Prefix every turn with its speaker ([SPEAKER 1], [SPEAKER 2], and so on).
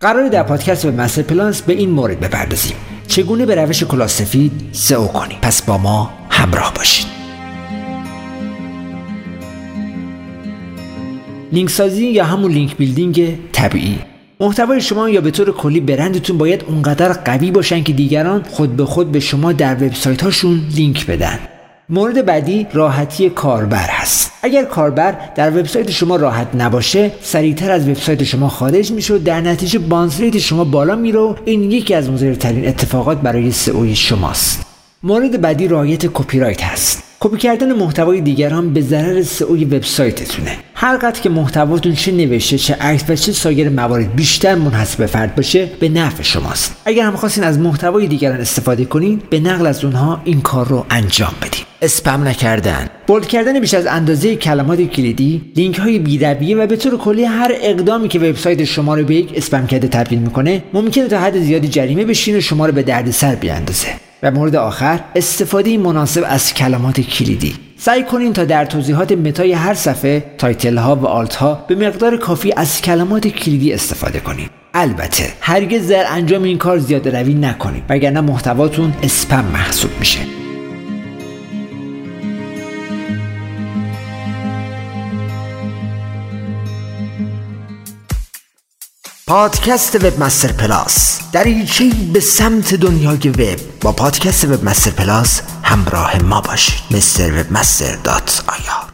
[SPEAKER 1] قرار در پادکست Webmaster Plus به این مورد بپردازیم. چگونه به روش کلاه سفید سئو کنیم؟ پس با ما همراه باشید. لینک سازی یا همون link building طبیعی. محتوای شما یا به طور کلی برندتون باید اونقدر قوی باشن که دیگران خود به خود به شما در وبسایت هاشون لینک بدن. مورد بعدی راحتی کاربر هست. اگر کاربر در وبسایت شما راحت نباشه سریعتر از وبسایت شما خارج میشه و در نتیجه bounce شما بالا میره و این یکی از مضرترین اتفاقات برای سئوی شماست. مورد بعدی رعایت کپی رایت هست. کپی کردن محتوای دیگران به ضرر سئوی وبسایتتونه. هر قدر که محتواتون چه نوشته چه عکس و چه سایر موارد بیشتر منحصر به فرد باشه به نفع شماست. اگر هم خواستین از محتوای دیگران استفاده کنین به نقل از اونها این کار رو انجام بدین. اسپم نکردن. bold کردن بیش از اندازه کلمات کلیدی لینک های بی‌رویه و به طور کلی هر اقدامی که وبسایت شما رو به یک اسپم کرده تبدیل می‌کنه ممکنه تا حد زیادی جریمه بشین و شما رو به دردسر بیاندازه. و مورد آخر استفاده مناسب از کلمات کلیدی. سعی کنین تا در توضیحات meta ی هر صفحه title ها و alt ها به مقدار کافی از کلمات کلیدی استفاده کنید البته هرگز در انجام این کار زیاده روی نکنید وگرنه محتواتون اسپم محسوب میشه. پادکست Webmaster Plus دریچه به سمت دنیای وب با پادکست Webmaster Plus همراه ما باشید. مستر webmaster dot ir.